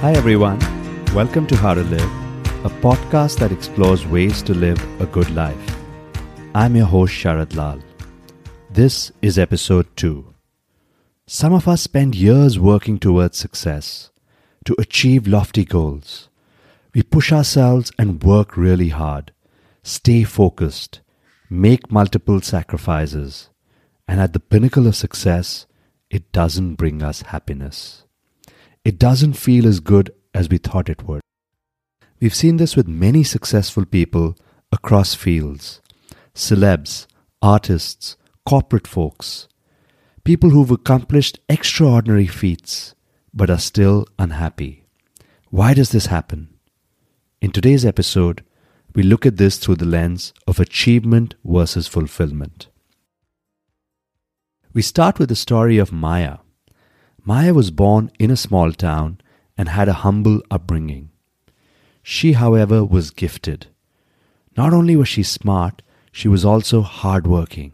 Hi, everyone. Welcome to How to Live, a podcast that explores ways to live a good life. I'm your host, Sharad Lal. This is episode 2. Some of us spend years working towards success, to achieve lofty goals. We push ourselves and work really hard, stay focused, make multiple sacrifices, and at the pinnacle of success, it doesn't bring us happiness. It doesn't feel as good as we thought it would. We've seen this with many successful people across fields celebs, artists, corporate folks, people who've accomplished extraordinary feats but are still unhappy. Why does this happen? In today's episode, we look at this through the lens of achievement versus fulfillment. We start with the story of Maya. Maya was born in a small town and had a humble upbringing. She, however, was gifted. Not only was she smart, she was also hardworking.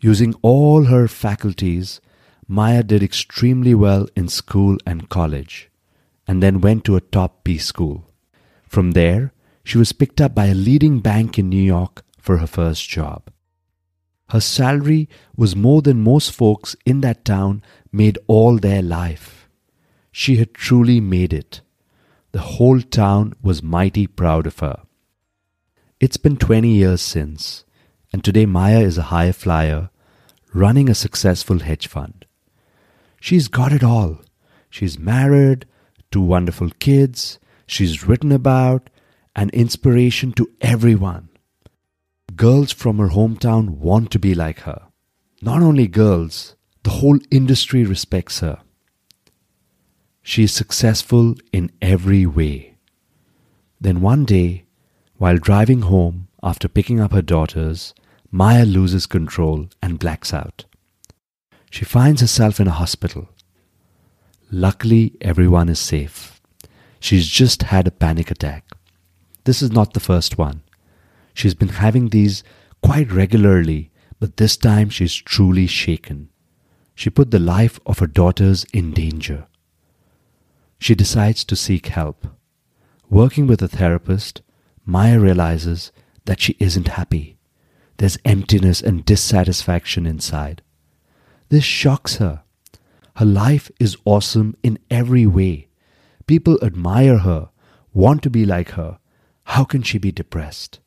Using all her faculties, Maya did extremely well in school and college, and then went to a top B school. From there, she was picked up by a leading bank in New York for her first job. Her salary was more than most folks in that town made all their life. She had truly made it. The whole town was mighty proud of her. It's been 20 years since, and today Maya is a high flyer running a successful hedge fund. She's got it all. She's married, two wonderful kids, she's written about, an inspiration to everyone. Girls from her hometown want to be like her. Not only girls, the whole industry respects her. She is successful in every way. Then one day, while driving home after picking up her daughters, Maya loses control and blacks out. She finds herself in a hospital. Luckily, everyone is safe. She's just had a panic attack. This is not the first one. She's been having these quite regularly, but this time she's truly shaken. She put the life of her daughters in danger. She decides to seek help. Working with a therapist, Maya realizes that she isn't happy. There's emptiness and dissatisfaction inside. This shocks her. Her life is awesome in every way. People admire her, want to be like her. How can she be depressed?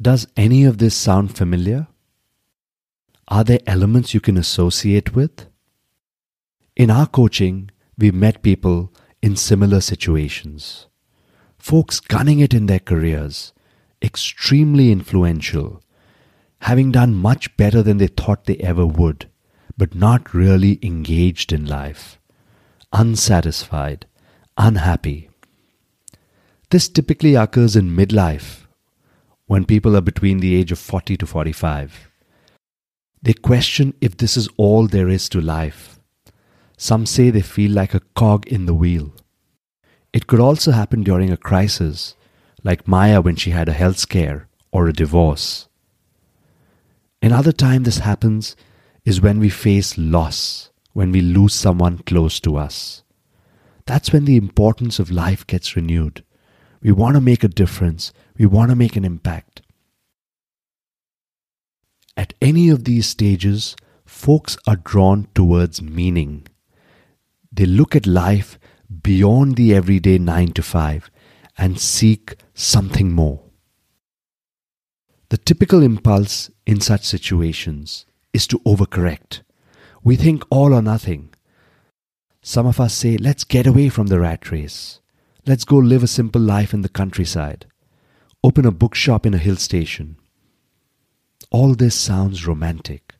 Does any of this sound familiar? Are there elements you can associate with? In our coaching, we've met people in similar situations. Folks gunning it in their careers, extremely influential, having done much better than they thought they ever would, but not really engaged in life, unsatisfied, unhappy. This typically occurs in midlife, when people are between the age of 40 to 45. They question if this is all there is to life. Some say they feel like a cog in the wheel. It could also happen during a crisis, like Maya when she had a health scare or a divorce. Another time this happens is when we face loss, when we lose someone close to us. That's when the importance of life gets renewed. We want to make a difference, we want to make an impact. At any of these stages, folks are drawn towards meaning. They look at life beyond the everyday 9 to 5 and seek something more. The typical impulse in such situations is to overcorrect. We think all or nothing. Some of us say, let's get away from the rat race. Let's go live a simple life in the countryside. Open a bookshop in a hill station. All this sounds romantic.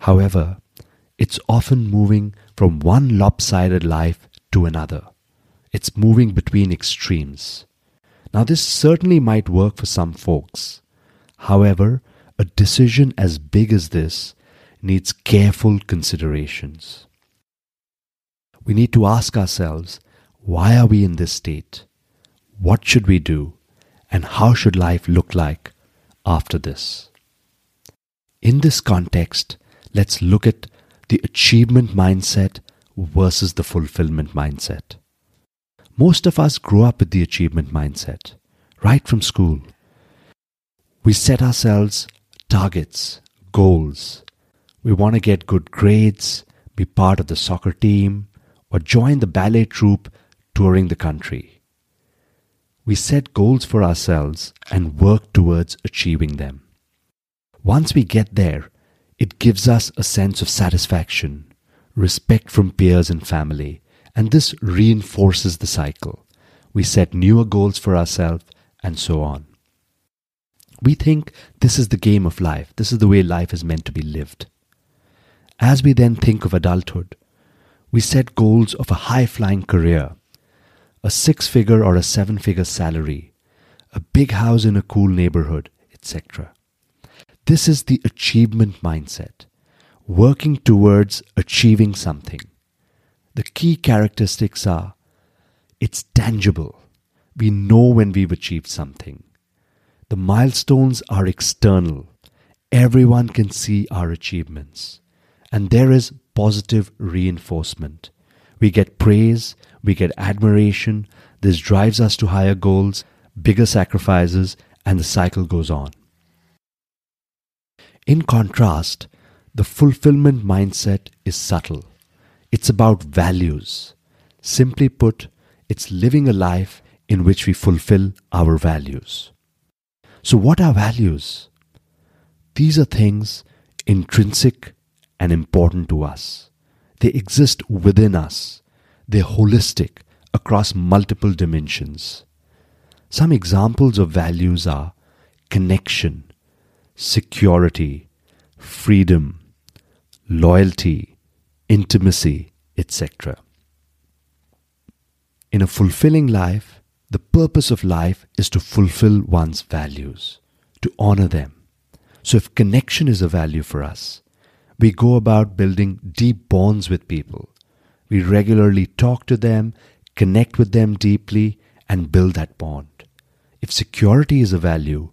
However, it's often moving from one lopsided life to another. It's moving between extremes. Now, this certainly might work for some folks. However, a decision as big as this needs careful considerations. We need to ask ourselves why are we in this state? What should we do? And how should life look like after this? In this context, let's look at the achievement mindset versus the fulfillment mindset. Most of us grow up with the achievement mindset, right from school. We set ourselves targets, goals. We want to get good grades, be part of the soccer team, or join the ballet troupe touring the country. We set goals for ourselves and work towards achieving them. Once we get there, it gives us a sense of satisfaction, respect from peers and family, and this reinforces the cycle. We set newer goals for ourselves, and so on. We think this is the game of life, this is the way life is meant to be lived. As we then think of adulthood, we set goals of a high flying career, a six figure or a seven figure salary, a big house in a cool neighborhood, etc. This is the achievement mindset, working towards achieving something. The key characteristics are it's tangible. We know when we've achieved something. The milestones are external. Everyone can see our achievements. And there is positive reinforcement. We get praise, we get admiration. This drives us to higher goals, bigger sacrifices, and the cycle goes on. In contrast, the fulfillment mindset is subtle. It's about values. Simply put, it's living a life in which we fulfill our values. So, what are values? These are things intrinsic and important to us. They exist within us. They're holistic across multiple dimensions. Some examples of values are connection, security, freedom, loyalty, intimacy, etc. In a fulfilling life, the purpose of life is to fulfill one's values, to honor them. So, if connection is a value for us, we go about building deep bonds with people. We regularly talk to them, connect with them deeply, and build that bond. If security is a value,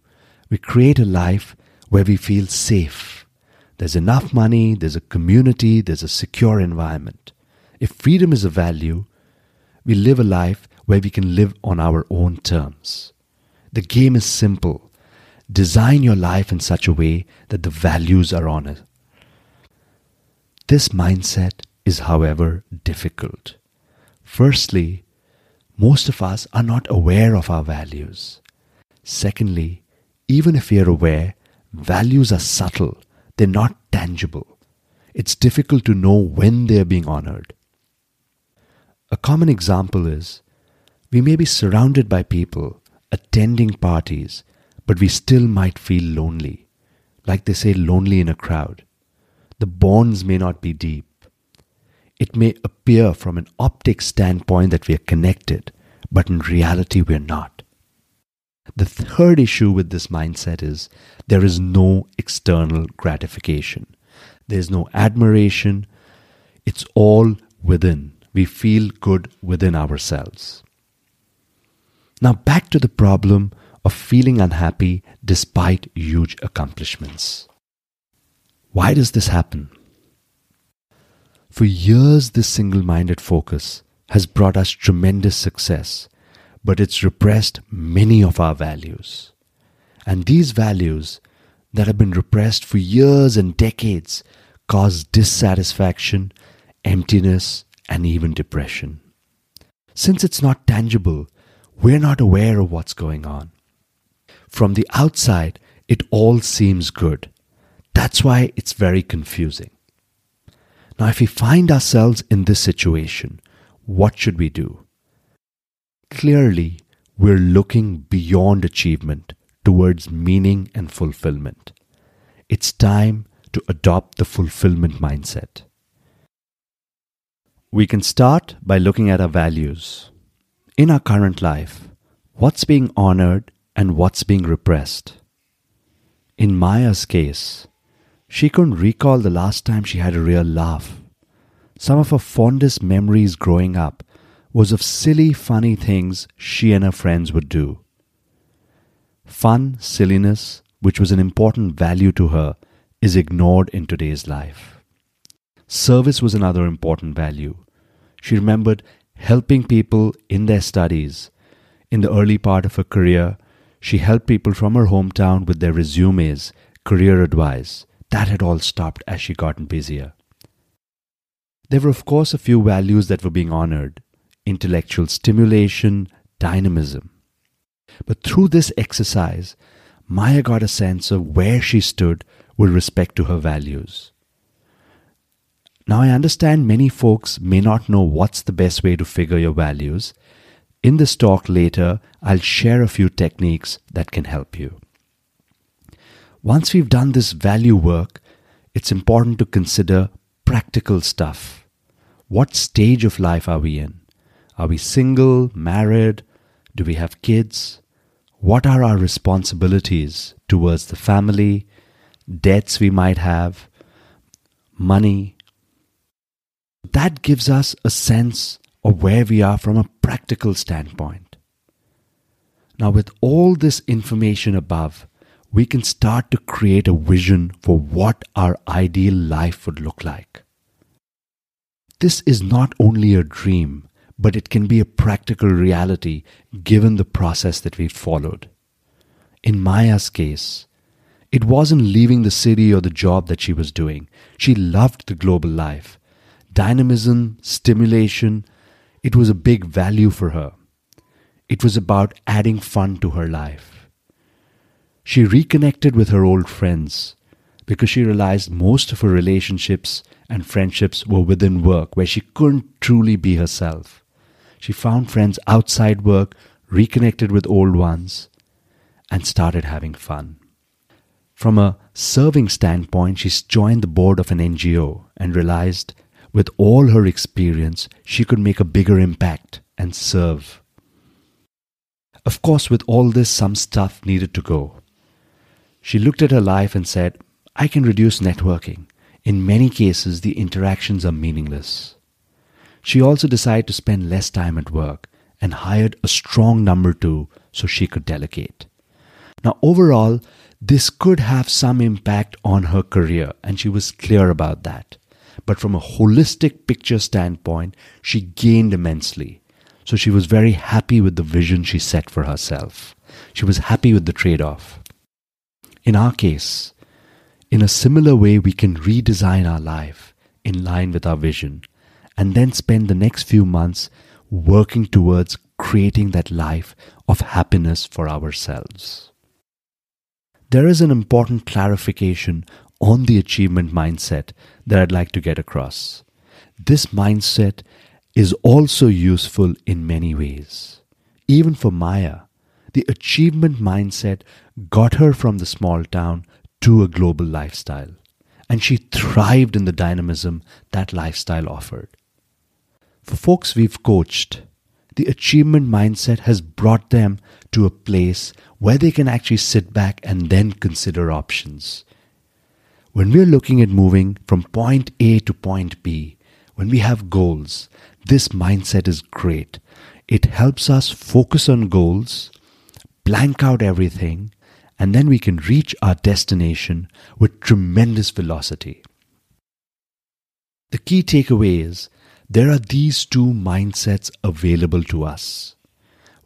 we create a life where we feel safe. There's enough money, there's a community, there's a secure environment. If freedom is a value, we live a life where we can live on our own terms. The game is simple. Design your life in such a way that the values are honored. This mindset is, however, difficult. Firstly, most of us are not aware of our values. Secondly, even if we are aware, values are subtle, they're not tangible. It's difficult to know when they're being honored. A common example is we may be surrounded by people, attending parties, but we still might feel lonely. Like they say, lonely in a crowd. The bonds may not be deep. It may appear from an optic standpoint that we are connected, but in reality, we're not. The third issue with this mindset is there is no external gratification. There's no admiration. It's all within. We feel good within ourselves. Now, back to the problem of feeling unhappy despite huge accomplishments. Why does this happen? For years, this single minded focus has brought us tremendous success, but it's repressed many of our values. And these values that have been repressed for years and decades cause dissatisfaction, emptiness, and even depression. Since it's not tangible, we're not aware of what's going on. From the outside, it all seems good. That's why it's very confusing. Now, if we find ourselves in this situation, what should we do? Clearly, we're looking beyond achievement towards meaning and fulfillment. It's time to adopt the fulfillment mindset. We can start by looking at our values in our current life, what's being honored and what's being repressed. In Maya's case, she couldn't recall the last time she had a real laugh. Some of her fondest memories growing up was of silly, funny things she and her friends would do. Fun, silliness, which was an important value to her, is ignored in today's life. Service was another important value, She remembered helping people in their studies. In the early part of her career, she helped people from her hometown with their resumes, career advice. That had all stopped as she gotten busier. There were, of course, a few values that were being honored intellectual stimulation, dynamism. But through this exercise, Maya got a sense of where she stood with respect to her values. Now, I understand many folks may not know what's the best way to figure your values. In this talk later, I'll share a few techniques that can help you. Once we've done this value work, it's important to consider practical stuff. What stage of life are we in? Are we single, married? Do we have kids? What are our responsibilities towards the family, debts we might have, money? That gives us a sense of where we are from a practical standpoint. Now, with all this information above, we can start to create a vision for what our ideal life would look like. This is not only a dream, but it can be a practical reality given the process that we've followed. In Maya's case, it wasn't leaving the city or the job that she was doing. She loved the global life. Dynamism, stimulation, it was a big value for her. It was about adding fun to her life. She reconnected with her old friends because she realized most of her relationships and friendships were within work where she couldn't truly be herself. She found friends outside work, reconnected with old ones, and started having fun. From a serving standpoint, she joined the board of an NGO and realized with all her experience, she could make a bigger impact and serve. Of course, with all this, some stuff needed to go. She looked at her life and said, I can reduce networking. In many cases, the interactions are meaningless. She also decided to spend less time at work and hired a strong number two so she could delegate. Now, overall, this could have some impact on her career, and she was clear about that. But from a holistic picture standpoint, she gained immensely. So she was very happy with the vision she set for herself. She was happy with the trade off. In our case, in a similar way, we can redesign our life in line with our vision and then spend the next few months working towards creating that life of happiness for ourselves. There is an important clarification on the achievement mindset that I'd like to get across. This mindset is also useful in many ways. Even for Maya, the achievement mindset got her from the small town to a global lifestyle, and she thrived in the dynamism that lifestyle offered. For folks we've coached, the achievement mindset has brought them to a place where they can actually sit back and then consider options. When we're looking at moving from point A to point B, when we have goals, this mindset is great. It helps us focus on goals blank out everything, and then we can reach our destination with tremendous velocity. The key takeaway is there are these two mindsets available to us.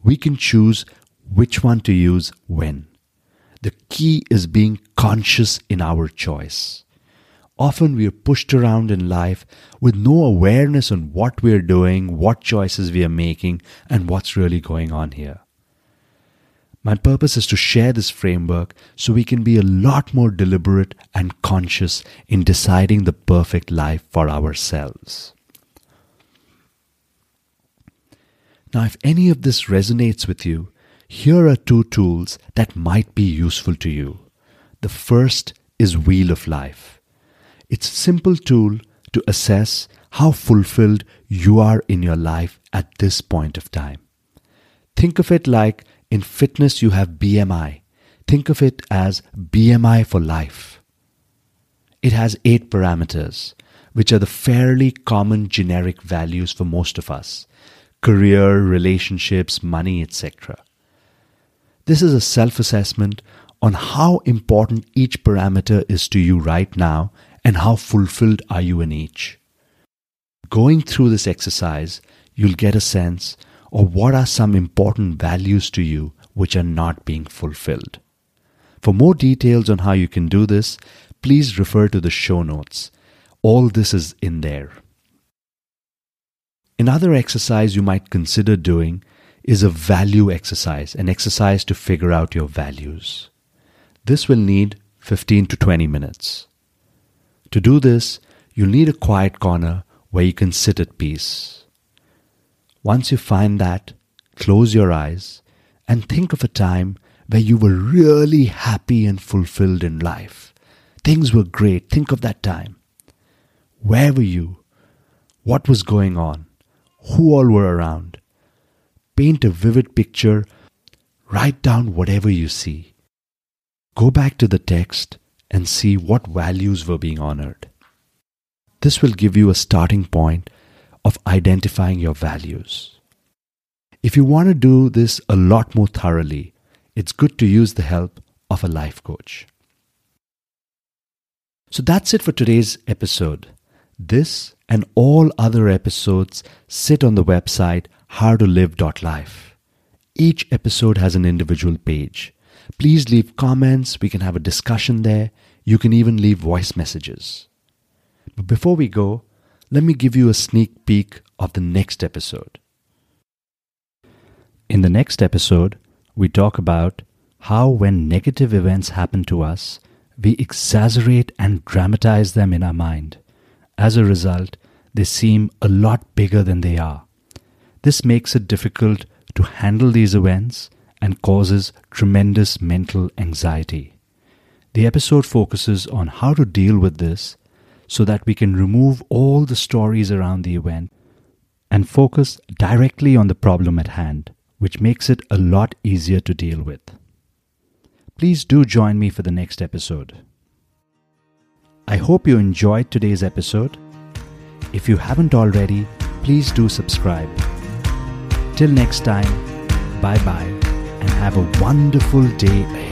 We can choose which one to use when. The key is being conscious in our choice. Often we are pushed around in life with no awareness on what we are doing, what choices we are making, and what's really going on here. My purpose is to share this framework so we can be a lot more deliberate and conscious in deciding the perfect life for ourselves. Now, if any of this resonates with you, here are two tools that might be useful to you. The first is Wheel of Life. It's a simple tool to assess how fulfilled you are in your life at this point of time. Think of it like in fitness, you have BMI. Think of it as BMI for life. It has eight parameters, which are the fairly common generic values for most of us career, relationships, money, etc. This is a self assessment on how important each parameter is to you right now and how fulfilled are you in each. going through this exercise, you'll get a sense of what are some important values to you which are not being fulfilled. For more details on how you can do this, please refer to the show notes. All this is in there. Another exercise you might consider doing is a value exercise, an exercise to figure out your values. This will need 15 to 20 minutes. To do this, you'll need a quiet corner where you can sit at peace. Once you find that, close your eyes and think of a time where you were really happy and fulfilled in life. Things were great. Think of that time. Where were you? What was going on? Who all were around? Paint a vivid picture. Write down whatever you see. Go back to the text and see what values were being honored. This will give you a starting point of identifying your values. If you want to do this a lot more thoroughly, it's good to use the help of a life coach. So that's it for today's episode. This and all other episodes sit on the website howtolive.life. Each episode has an individual page. Please leave comments, we can have a discussion there. You can even leave voice messages. But before we go, let me give you a sneak peek of the next episode. In the next episode, we talk about how, when negative events happen to us, we exaggerate and dramatize them in our mind. As a result, they seem a lot bigger than they are. This makes it difficult to handle these events and causes tremendous mental anxiety. The episode focuses on how to deal with this so that we can remove all the stories around the event and focus directly on the problem at hand, which makes it a lot easier to deal with. Please do join me for the next episode. I hope you enjoyed today's episode. If you haven't already, please do subscribe. Till next time, bye bye and have a wonderful day ahead.